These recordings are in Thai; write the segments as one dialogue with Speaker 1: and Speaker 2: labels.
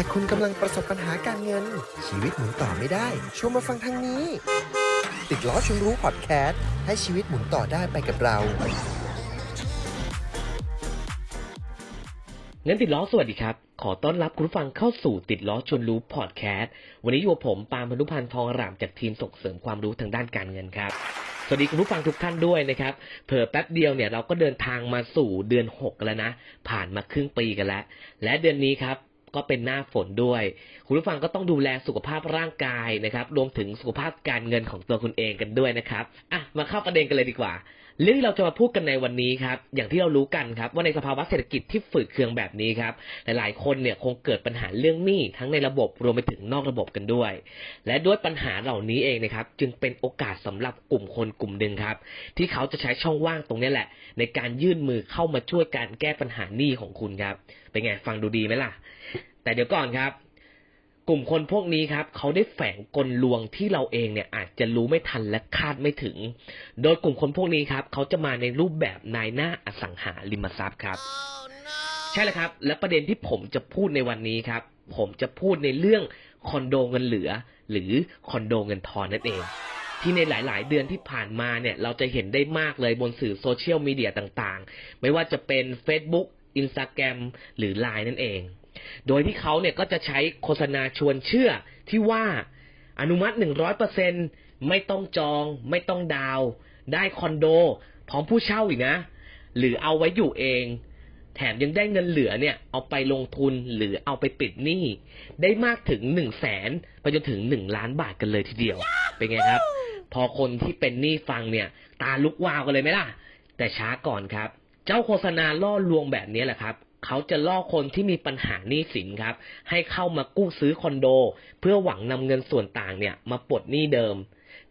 Speaker 1: ถ้าคุณกำลังประสบปัญหาการเงิน ชีวิตหมุนต่อไม่ได้ ชวนมาฟังทางนี้ ติดล้อชวนรู้พอดแคสต์ให้ชีวิตหมุนต่อได้ไปกับเรา
Speaker 2: งั้นติดล้อสวัสดีครับ ขอต้อนรับคุณผู้ฟังเข้าสู่ติดล้อชวนรู้พอดแคสต์วันนี้อยู่กับผมปาล์มพนุพันธ์ทองอรามจากทีมส่งเสริมความรู้ทางด้านการเงินครับสวัสดีคุณผู้ฟังทุกท่านด้วยนะครับ เผื่อแป๊บเดียวเนี่ยเราก็เดินทางมาสู่เดือนหกแล้วนะ ผ่านมาครึ่งปีกันแล้ว และเดือนนี้ครับ ก็เป็นหน้าฝนด้วย คุณผู้ฟังก็ต้องดูแลสุขภาพร่างกายนะครับ รวมถึงสุขภาพการเงินของตัวคุณเองกันด้วยนะครับอะมาเข้าประเด็นกันเลยดีกว่า เรื่องที่เราจะมาพูดกันในวันนี้ครับ อย่างที่เรารู้กันครับ ว่าในสภาวะเศรษฐกิจที่ฝืดเคืองแบบนี้ครับ หลายๆ คนเนี่ยคงเกิดปัญหาเรื่องหนี้ทั้งในระบบรวมไปถึงนอกระบบกันด้วย และด้วยปัญหาเหล่านี้เองนะครับ จึงเป็นโอกาสสำหรับกลุ่มคนกลุ่มหนึ่งครับ ที่เขาจะใช้ช่องว่างตรงนี้แหละ ในการยื่นมือเข้ามาช่วยการแก้ปัญหาหนี้ของคุณครับ เป็นไงฟังดูดีไหมล่ะ แต่เดี๋ยวก่อนครับ กลุ่มคนพวกนี้ครับ เขาได้แฝงกลลวงที่เราเองเนี่ยอาจจะรู้ไม่ทันและคาดไม่ถึง โดยกลุ่มคนพวกนี้ครับ เขาจะมาในรูปแบบนายหน้าอสังหาริมทรัพย์ครับใช่แล้วครับ และประเด็นที่ผมจะพูดในวันนี้ครับ ผมจะพูดในเรื่องคอนโดเงินเหลือ หรือคอนโดเงินทอนนั่นเอง ที่ในหลาย ๆ เดือนที่ผ่านมาเนี่ย เราจะเห็นได้มากเลยบนสื่อโซเชียลมีเดียต่าง ๆ ไม่ว่าจะเป็น Facebook Instagram หรือ Line นั่นเอง โดยที่เขาเนี่ยก็จะใช้โฆษณาชวนเชื่อที่ว่าอนุมัติ 100%ไม่ต้องจอง ไม่ต้องดาวน์ได้คอนโด พร้อมผู้เช่าอีกนะ หรือเอาไว้อยู่เอง แถมยังได้เงินเหลือเนี่ย เอาไปลงทุนหรือเอาไปปิดหนี้ ได้มากถึงหนึ่งแสนไปจนถึงหนึ่งล้านบาทกันเลยทีเดียว เป็นไงครับ พอคนที่เป็นหนี้ฟังเนี่ย ตาลุกวาวกันเลยไหมล่ะ แต่ช้าก่อนครับ เจ้าโฆษณาล่อลวงแบบนี้แหละครับ เขาจะล่อคนที่มีปัญหาหนี้สินครับ ให้เข้ามากู้ซื้อคอนโด เพื่อหวังนำเงินส่วนต่างเนี่ย มาปลดหนี้เดิม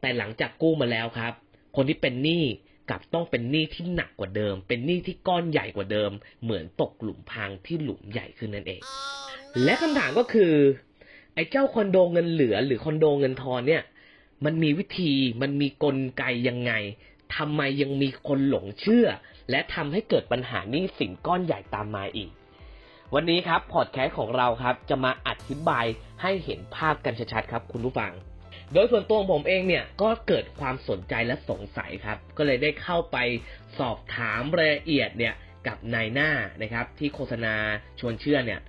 Speaker 2: แต่หลังจากกู้มาแล้วครับ คนที่เป็นหนี้กลับต้องเป็นหนี้ที่หนักกว่าเดิม เป็นหนี้ที่ก้อนใหญ่กว่าเดิม เหมือนตกหลุมพรางที่หลุมใหญ่ขึ้นนั่นเอง และคำถามก็คือ ไอ้เจ้าคอนโดเงินเหลือ หรือคอนโดเงินทอนเนี่ย มันมีวิธีมันมีกลไกยังไง ทำไมยังมีคนหลงเชื่อ และทำให้เกิดปัญหานี้สินก้อนใหญ่ตามมาอีก วันนี้ครับพอดแคสต์ของเราครับ จะมาอธิบายให้เห็นภาพกันชัดๆครับ คุณผู้ฟัง โดยส่วนตัวงผมเองเนี่ยก็เกิดความสนใจและสงสัยครับ ก็เลยได้เข้าไปสอบถามรายละเอียดเนี่ยกับนายหน้านะครับ ที่โฆษณาชวนเชื่อเนี่ย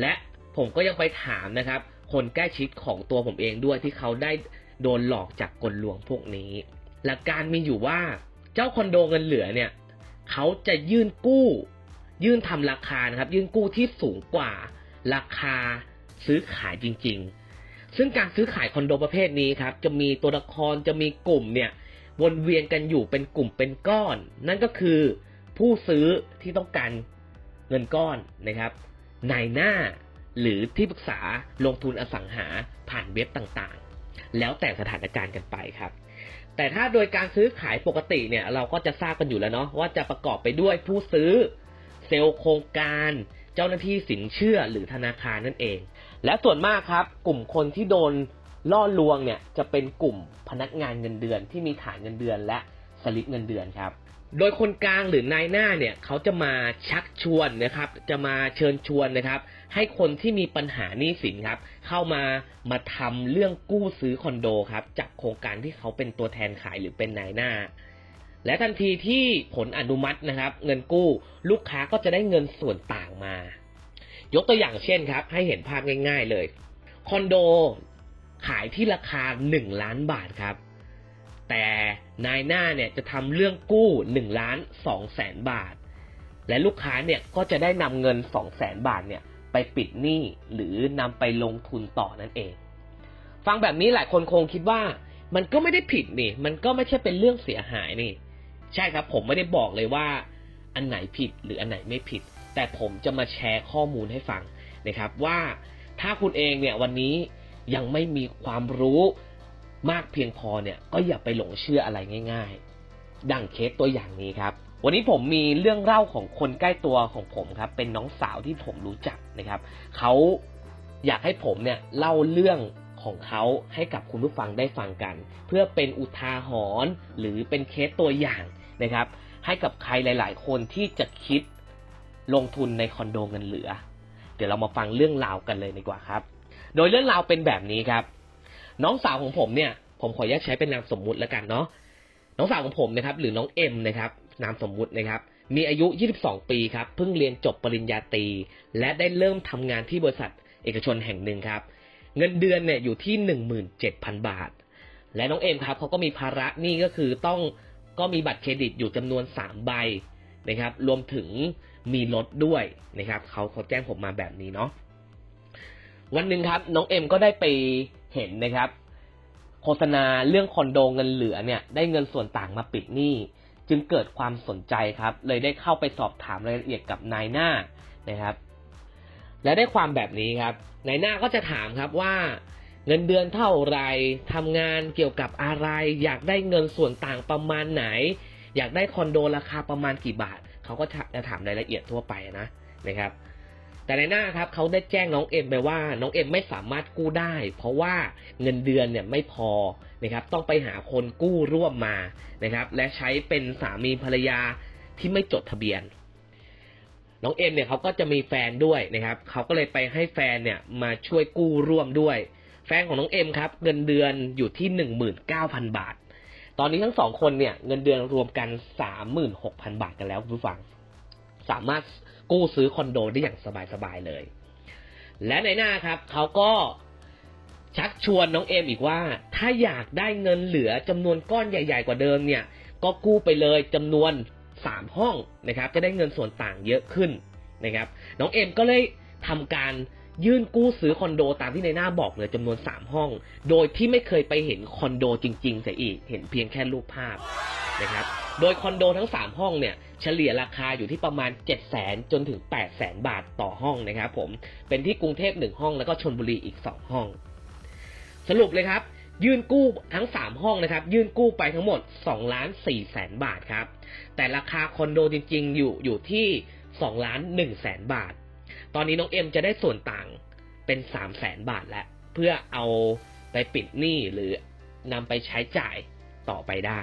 Speaker 2: และผมก็ยังไปถามนะครับ คนใกล้ชิดของตัวผมเองด้วยที่เขาได้โดนหลอกจากกลลวงพวกนี้ หลักการมีอยู่ว่าเจ้าคอนโดเงินเหลือเนี่ยเขาจะยื่นกู้ ยื่นทำราคานะครับ ยื่นกู้ที่สูงกว่าราคาซื้อขายจริง ๆ ซึ่งการซื้อขายคอนโดประเภทนี้ครับ จะมีตัวละครจะมีกลุ่มเนี่ยวนเวียนกันอยู่เป็นกลุ่มเป็นก้อน นั่นก็คือผู้ซื้อที่ต้องการเงินก้อนนะครับนายหน้าหรือที่ปรึกษาลงทุนอสังหาผ่านเว็บต่างๆ แล้วแต่สถานการณ์กันไปครับ แต่ถ้าโดยการซื้อขายปกติเนี่ยเราก็จะทราบกันอยู่แล้วเนาะว่าจะประกอบไปด้วยผู้ซื้อ เซลล์โครงการ เจ้าหน้าที่สินเชื่อหรือธนาคารนั่นเอง และส่วนมากครับ กลุ่มคนที่โดนล่อลวงเนี่ยจะเป็นกลุ่มพนักงานเงินเดือนที่มีฐานเงินเดือนและสลิปเงินเดือนครับ โดยคนกลางหรือนายหน้าเนี่ยเขาจะมาชักชวนนะครับ จะมาเชิญชวนนะครับ ให้คนที่มีปัญหาหนี้สินครับ เข้ามามาทำเรื่องกู้ซื้อคอนโดครับจากโครงการที่เขาเป็นตัวแทนขายหรือเป็นนายหน้า และทันทีที่ผลอนุมัตินะครับ เงินกู้ลูกค้าก็จะได้เงินส่วนต่างมา ยกตัวอย่างเช่นครับ ให้เห็นภาพง่าย ๆเลยคอนโดขายที่ราคา 1 ล้านบาทครับ แต่นายหน้าเนี่ยจะทำเรื่องกู้1ล้าน2แสนบาท และลูกค้าเนี่ยก็จะได้นำเงิน2แสนบาทเนี่ยไปปิดหนี้หรือนำไปลงทุนต่อนั่นเอง ฟังแบบนี้หลายคนคงคิดว่า มันก็ไม่ได้ผิดนี่ มันก็ไม่ใช่เป็นเรื่องเสียหายนี่ ใช่ครับ ผมไม่ได้บอกเลยว่า อันไหนผิดหรืออันไหนไม่ผิด แต่ผมจะมาแชร์ข้อมูลให้ฟังนะครับว่าถ้าคุณเองเนี่ยวันนี้ยังไม่มีความรู้ มากเพียงพอเนี่ยก็อย่าไปหลงเชื่ออะไรง่าย ๆ ดังเคสตัวอย่างนี้ครับ วันนี้ผมมีเรื่องเล่าของคนใกล้ตัวของผมครับ เป็นน้องสาวที่ผมรู้จักนะครับเขาอยากให้ผมเนี่ยเล่าเรื่องของเขาให้กับคุณผู้ฟังได้ฟังกัน เพื่อเป็นอุทาหรณ์หรือเป็นเคสตัวอย่างนะครับ ให้กับใครหลาย ๆ คนที่จะคิดลงทุนในคอนโดเงินเหลือ เดี๋ยวเรามาฟังเรื่องราวกันเลยดีกว่าครับ โดยเรื่องราวเป็นแบบนี้ครับ น้องสาวของผมเนี่ย ผมขออนุญาตใช้เป็นนามสมมุติแล้วกันเนาะน้องสาวของผมนะครับ หรือน้องเอ็มนะครับ นามสมมุตินะครับ มีอายุ 22 ปีครับ เพิ่งเรียนจบปริญญาตรี และได้เริ่มทำงานที่บริษัทเอกชนแห่งหนึ่งครับ เงินเดือนเนี่ยอยู่ที่ 17,000 บาท และน้องเอ็มครับเขาก็มีภาระนี้ก็คือต้องก็มีบัตรเครดิตอยู่จำนวน 3 ใบนะครับ รวมถึงมีรถด้วยนะครับ เขาเขาแจ้งผมมาแบบนี้เนาะ วันหนึ่งครับ น้องเอ็มก็ได้ไป เห็นนะครับ โฆษณาเรื่องคอนโดเงินเหลือเนี่ย ได้เงินส่วนต่างมาปิดหนี้จึงเกิดความสนใจครับ เลยได้เข้าไปสอบถามรายละเอียดกับนายหน้านะครับ และได้ความแบบนี้ครับนายหน้าก็จะถามครับว่า เงินเดือนเท่าไรทำงานเกี่ยวกับอะไร อยากได้เงินส่วนต่างประมาณไหน อยากได้คอนโดราคาประมาณกี่บาท เขาก็จะถามรายละเอียดทั่วไปนะนะครับ แต่ในหน้าครับเขาได้แจ้งน้องเอ็มไปว่าน้องเอ็มไม่สามารถกู้ได้ เพราะว่าเงินเดือนเนี่ยไม่พอนะครับต้องไปหาคนกู้ร่วมมานะครับและใช้เป็นสามีภรรยาที่ไม่จดทะเบียน น้องเอ็มเนี่ยเขาก็จะมีแฟนด้วยนะครับเขาก็เลยไปให้แฟนเนี่ยมาช่วยกู้ร่วมด้วย แฟนของน้องเอ็มครับเงินเดือนอยู่ที่หนึ่งหมื่นเก้าพันบาท ตอนนี้ทั้งสองคนเนี่ยเงินเดือนรวมกันสามหมื่นหกพันบาทกันแล้วคุณผู้ฟัง สามารถ กู้ซื้อคอนโดได้อย่างสบายๆเลย และในหน้าครับเขาก็ชักชวนน้องเอมอีกว่า ถ้าอยากได้เงินเหลือจำนวนก้อนใหญ่ ๆ กว่าเดิมเนี่ย ก็กู้ไปเลยจำนวนสามห้องนะครับ จะได้เงินส่วนต่างเยอะขึ้นนะครับ น้องเอ็มก็เลยทำการ ยื่นกู้ซื้อคอนโดตามที่ในหน้าบอกเลยจำนวนสามห้อง โดยที่ไม่เคยไปเห็นคอนโดจริงๆแต่อีก เห็นเพียงแค่รูปภาพนะครับ โดยคอนโดทั้ง 3 ห้องเนี่ย เฉลี่ยราคาอยู่ที่ประมาณ 7 0 0 0 0 0จนถึง 8 0 0 0 0บาทต่อห้องนะครับผม เป็นที่กรุงเทพ1ห้องแล้วก็ชนบุรีอีก 2 ห้อง สรุปเลยครับ ยื่นกู้ทั้ง 3 ห้องนะครับ ยื่นกู้ไปทั้งหมด2ล้าน4แสนบาทครับ แต่ราคาคอนโดจริง ๆ อยู่อยู่ที่2ล้าน1แสนบาท ตอนนี้น้องเอ็มจะได้ส่วนต่างเป็น3แสนบาทแล้ว เพื่อเอาไปปิดหนี้หรือนำไปใช้จ่ายต่อไปได้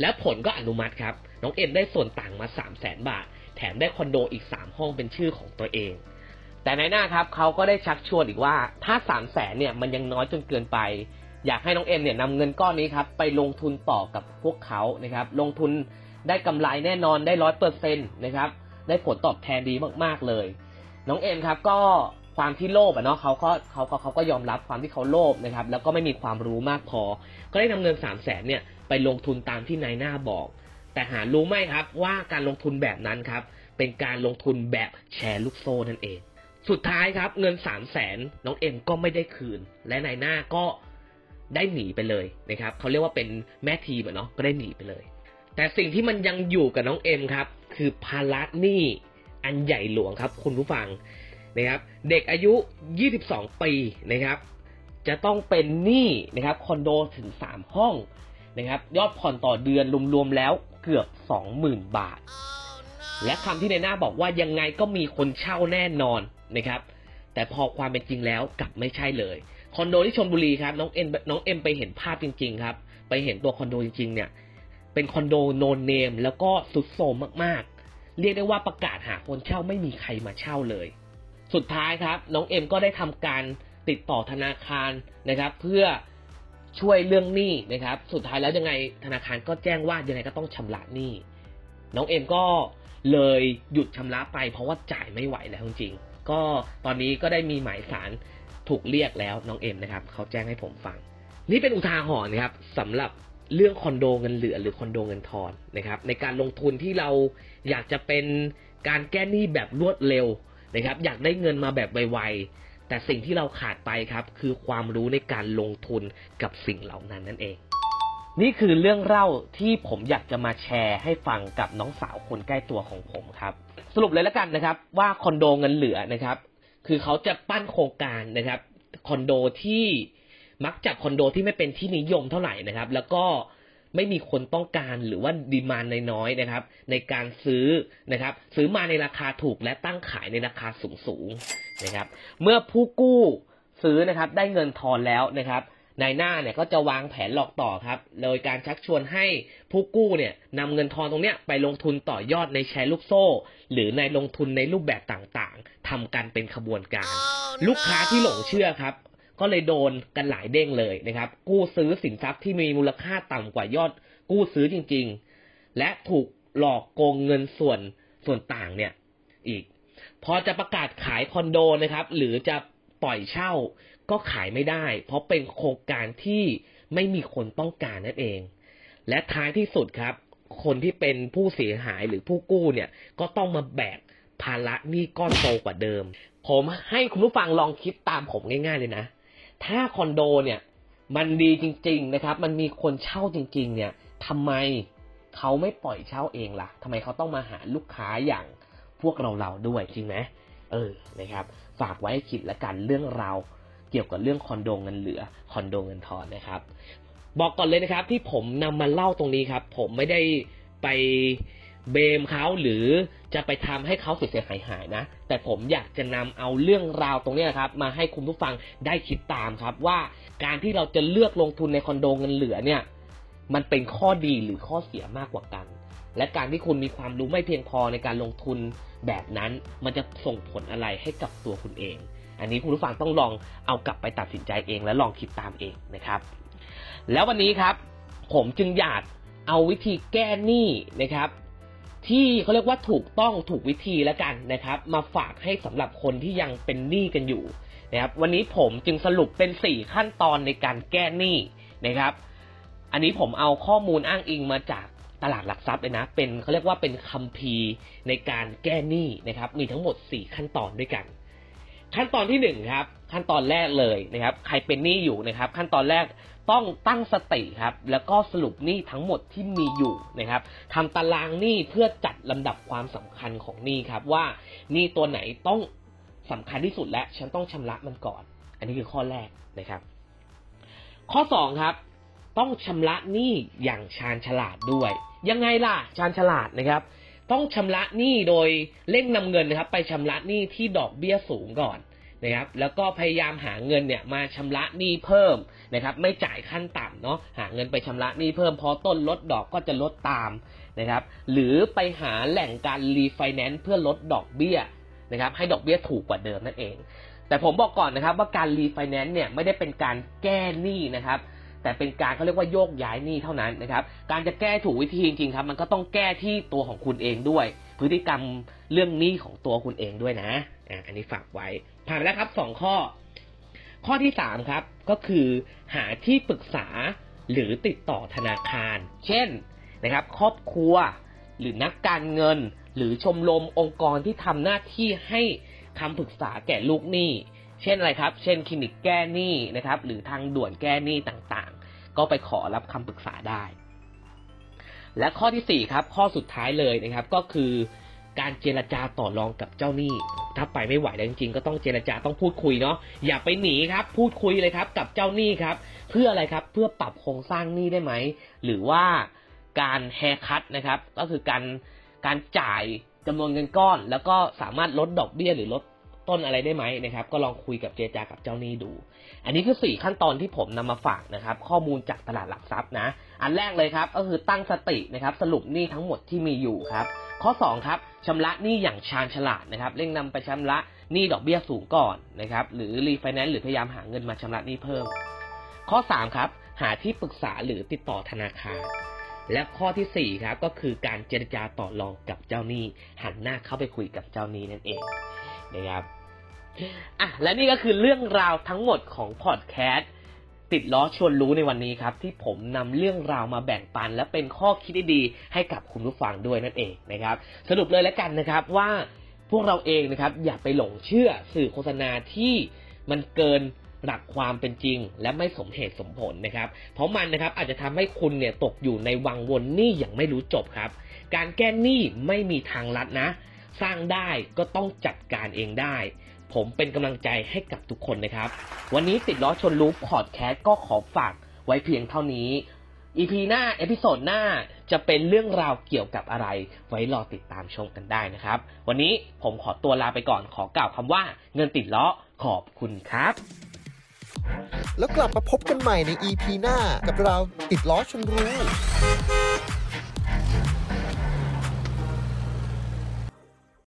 Speaker 2: แล้วผลก็อนุมัติครับ น้องเอ็มได้ส่วนต่างมา3 0 0แสนบาท แถมได้คอนโดอีก 3 ห้องเป็นชื่อของตัวเอง แต่ในหน้าครับเขาก็ได้ชักชวนอีกว่าถ้า3 0 0แสนเนี่ยมันยังน้อยจนเกินไป อยากให้น้องเอ็มเนี่ยนำเงินก้อนนี้ครับไปลงทุนต่อกับพวกเขานะครับ ลงทุนได้กำไรแน่นอนได้ร้อยเปอร์เซ็นต์นะครับ ได้ผลตอบแทนดีมากๆเลย น้องเอ็มครับก็ความที่โลภอะเนาะเขาก็เขาก็เขาก็ยอมรับความที่เขาโลภนะครับ แล้วก็ไม่มีความรู้มากพอ ก็ได้นำเงิน3 0 0แสนเนี่ยไปลงทุนตามที่นายหน้าบอก แต่หารู้ไหมครับว่าการลงทุนแบบนั้นครับ เป็นการลงทุนแบบแชร์ลูกโซ่นั่นเอง สุดท้ายครับเงิน3 0 0แสนน้องเอ็มก็ไม่ได้คืน และนายหน้าก็ได้หนีไปเลยนะครับเขาเรียกว่าเป็นแม่ทีมอะเนาะก็ได้หนีไปเลย แต่สิ่งที่มันยังอยู่กับน้องเอ็มครับ คือภาระหนี้ อันใหญ่หลวงครับ คุณผู้ฟังนะครับ เด็กอายุ 22 ปีนะครับ จะต้องเป็นหนี้นะครับคอนโดถึง 3 ห้องนะครับ ยอดผ่อนต่อเดือนรวมๆแล้วเกือบ 20,000 บาท และคำที่ในหน้าบอกว่ายังไงก็มีคนเช่าแน่นอนนะครับ แต่พอความเป็นจริงแล้วกลับไม่ใช่เลยคอนโดที่ชลบุรีครับน้องเอ็มน้องเอ็มไปเห็นภาพจริง ๆ ครับ ไปเห็นตัวคอนโดจริง ๆ เนี่ย เป็นคอนโดโนนเนมแล้วก็สุดโทมมาก เรียกได้ว่าประกาศหาคนเช่าไม่มีใครมาเช่าเลย สุดท้ายครับ น้องเอ็มก็ได้ทำการติดต่อธนาคารนะครับ เพื่อช่วยเรื่องหนี้นะครับ สุดท้ายแล้วยังไงธนาคารก็แจ้งว่ายังไงก็ต้องชำระหนี้น้องเอ็มก็เลยหยุดชำระไป เพราะว่าจ่ายไม่ไหวแล้วจริงๆก็ตอนนี้ก็ได้มีหมายสารถูกเรียกแล้วน้องเอ็มนะครับเขาแจ้งให้ผมฟัง นี่เป็นอุทาหรณ์นะครับสำหรับ เรื่องคอนโดเงินเหลือหรือคอนโดเงินทอนนะครับ ในการลงทุนที่เราอยากจะเป็นการแก้หนี้แบบรวดเร็วนะครับ อยากได้เงินมาแบบไวๆแต่สิ่งที่เราขาดไปครับ คือความรู้ในการลงทุนกับสิ่งเหล่านั้นนั่นเอง นี่คือเรื่องเล่าที่ผมอยากจะมาแชร์ให้ฟังกับน้องสาวคนใกล้ตัวของผมครับ สรุปเลยแล้วกันนะครับ ว่าคอนโดเงินเหลือนะครับ คือเขาจะปั้นโครงการนะครับคอนโดที่ มักจากคอนโดที่ไม่เป็นที่นิยมเท่าไหร่นะครับ แล้วก็ไม่มีคนต้องการหรือว่าดีมานน้อยนะครับ ในการซื้อนะครับ ซื้อมาในราคาถูกและตั้งขายในราคาสูงๆนะครับ เมื่อผู้กู้ซื้อนะครับ ได้เงินทอนแล้วนะครับนายหน้าเนี่ยก็จะวางแผนหลอกต่อครับ โดยการชักชวนให้ผู้กู้เนี่ยนำเงินทอนตรงเนี้ยไปลงทุนต่อยอดในแชร์ลูกโซ่ หรือในลงทุนในรูปแบบต่างๆทำกันเป็นขบวนการลูกค้าที่หลงเชื่อครับ ก็เลยโดนกันหลายเด้งเลยนะครับ กู้ซื้อสินทรัพย์ที่มีมูลค่าต่ำกว่ายอด กู้ซื้อจริง ๆ และถูกหลอกโกงเงินส่วนส่วนต่างเนี่ย อีก พอจะประกาศขายคอนโดนะครับ หรือจะปล่อยเช่าก็ขายไม่ได้ เพราะเป็นโครงการที่ไม่มีคนต้องการนั่นเอง และท้ายที่สุดครับ คนที่เป็นผู้เสียหายหรือผู้กู้เนี่ย ก็ต้องมาแบกภาระหนี้ก้อนโตกว่าเดิม ผมให้คุณผู้ฟังลองคิดตามผมง่าย ๆ เลยนะ ถ้าคอนโดเนี่ย มันดีจริง ๆนะครับ มันมีคนเช่าจริง ๆ เนี่ยทำไมเขาไม่ปล่อยเช่าเองล่ะทำไมเขาต้องมาหาลูกค้าอย่างพวกเราๆด้วยจริงไหมเออนะครับ ฝากไว้คิดละกันเรื่องราวเกี่ยวกับเรื่องคอนโดเงินเหลือคอนโดเงินทอนนะครับ บอกก่อนเลยนะครับที่ผมนำมาเล่าตรงนี้ครับ ผมไม่ได้ไป เบมเขาหรือจะไปทำให้เขาเสียหายหายนะ แต่ผมอยากจะนำเอาเรื่องราวตรงนี้ยครับ มาให้คุณผู้ฟังได้คิดตามครับ ว่าการที่เราจะเลือกลงทุนในคอนโดเงินเหลือเนี่ย มันเป็นข้อดีหรือข้อเสียมากกว่ากัน และการที่คุณมีความรู้ไม่เพียงพอในการลงทุนแบบนั้น มันจะส่งผลอะไรให้กับตัวคุณเอง อันนี้คุณผู้ฟังต้องลองเอากลับไปตัดสินใจเอง และลองคิดตามเองนะครับ แล้ววันนี้ครับ ผมจึงอยากเอาวิธีแก้หนี้นะครับ ที่เขาเรียกว่าถูกต้องถูกวิธีแล้วกันนะครับ มาฝากให้สำหรับคนที่ยังเป็นหนี้กันอยู่นะครับ วันนี้ผมจึงสรุปเป็น 4 ขั้นตอนในการแก้หนี้นะครับ อันนี้ผมเอาข้อมูลอ้างอิงมาจากตลาดหลักทรัพย์เลยนะ เป็นเขาเรียกว่าเป็นคัมภีร์ในการแก้หนี้นะครับ มีทั้งหมด 4 ขั้นตอนด้วยกัน ขั้นตอนที่หนึ่งครับ ขั้นตอนแรกเลยนะครับ ใครเป็นหนี้อยู่นะครับ ขั้นตอนแรกต้องตั้งสติครับ แล้วก็สรุปหนี้ทั้งหมดที่มีอยู่นะครับทำตารางหนี้เพื่อจัดลำดับความสำคัญของหนี้ครับ ว่าหนี้ตัวไหนต้องสำคัญที่สุดและฉันต้องชำระมันก่อน อันนี้คือข้อแรกนะครับ ข้อสองครับ ต้องชำระหนี้อย่างชาญฉลาดด้วย ยังไงล่ะชาญฉลาดนะครับ ต้องชำระหนี้โดยเร่งนำเงินนะครับ ไปชำระหนี้ที่ดอกเบี้ยสูงก่อนนะครับ แล้วก็พยายามหาเงินเนี่ยมาชำระหนี้เพิ่มนะครับ ไม่จ่ายขั้นต่ำเนาะหาเงินไปชำระหนี้เพิ่มพอต้นลดดอกก็จะลดตามนะครับ หรือไปหาแหล่งการรีไฟแนนซ์เพื่อลดดอกเบี้ยนะครับ ให้ดอกเบี้ยถูกกว่าเดิมนั่นเอง แต่ผมบอกก่อนนะครับว่าการรีไฟแนนซ์เนี่ยไม่ได้เป็นการแก้หนี้นะครับ แต่เป็นการเขาเรียกว่าโยกย้ายหนี้เท่านั้นนะครับ การจะแก้ถูกวิธีจริงๆครับมันก็ต้องแก้ที่ตัวของคุณเองด้วย พฤติกรรมเรื่องหนี้ของตัวคุณเองด้วยนะอะอันนี้ฝากไว้ผ่านไปแล้วครับสองข้อ ข้อที่สามครับก็คือหาที่ปรึกษาหรือติดต่อธนาคาร เช่นนะครับครอบครัวหรือนักการเงิน หรือชมรมองค์กรที่ทำหน้าที่ให้คำปรึกษาแก่ลูกหนี้ เช่นอะไรครับ เช่นคลินิกแก้หนี้นะครับ หรือทางด่วนแก้หนี้ต่างๆ ก็ไปขอรับคำปรึกษาได้ และข้อที่สี่ครับ ข้อสุดท้ายเลยนะครับก็คือการเจรจาต่อรองกับเจ้าหนี้ ถ้าไปไม่ไหวแล้วจริงๆ ก็ต้องเจรจาต้องพูดคุยเนาะอย่าไปหนีครับ พูดคุยเลยครับ กับเจ้าหนี้ครับ เพื่ออะไรครับเพื่อปรับโครงสร้างหนี้ได้ไหม หรือว่าการแฮคัตนะครับ ก็คือการการจ่ายจำนวนเงินก้อน แล้วก็สามารถลดดอกเบี้ยหรือลด ต้นอะไรได้ไหมนะครับ ก็ลองคุยกับเจจากับเจ้าหนี้ดู อันนี้คือ 4 ขั้นตอนที่ผมนำมาฝากนะครับ ข้อมูลจากตลาดหลักทรัพย์นะ อันแรกเลยครับ ก็คือตั้งสตินะครับ สรุปหนี้ทั้งหมดที่มีอยู่ครับ ข้อ 2 ครับชำระหนี้อย่างชาญฉลาดนะครับ เร่งนำไปชำระหนี้ดอกเบี้ยสูงก่อนนะครับ หรือรีไฟแนนซ์หรือพยายามหาเงินมาชำระหนี้เพิ่ม ข้อ 3 ครับ หาที่ปรึกษาหรือติดต่อธนาคารและข้อทีสี่4ครับก็คือการเจรจาต่อรองกับเจ้าหนี้ หันหน้าเข้าไปคุยกับเจ้าหนี้นั่นเองนะครับ อะและนี่ก็คือเรื่องราวทั้งหมดของพอดแคสต์ติดล้อชวนรู้ในวันนี้ครับ ที่ผมนำเรื่องราวมาแบ่งปัน และเป็นข้อคิดดีๆให้กับคุณผู้ฟังด้วยนั่นเองนะครับ สรุปเลยแล้วกันนะครับว่าพวกเราเองนะครับ อย่าไปหลงเชื่อสื่อโฆษณาที่มันเกินหลักความเป็นจริง และไม่สมเหตุสมผลนะครับ เพราะมันนะครับอาจจะทำให้คุณเนี่ยตกอยู่ในวังวนหนี้อย่างไม่รู้จบครับ การแก้หนี้ไม่มีทางลัดนะ สร้างได้ก็ต้องจัดการเองได้ ผมเป็นกำลังใจให้กับทุกคนนะครับ วันนี้ติดล้อชนรู้พอดแคสต์ก็ขอฝากไว้เพียงเท่านี้ EP หน้า episode หน้าจะเป็นเรื่องราวเกี่ยวกับอะไร ไว้รอติดตามชมกันได้นะครับ วันนี้ผมขอตัวลาไปก่อนขอกล่าวคำว่าเงินติดล้อขอบคุณครับ
Speaker 1: แล้วกลับมาพบกันใหม่ใน EP หน้ากับเราติดล้อชวนรู้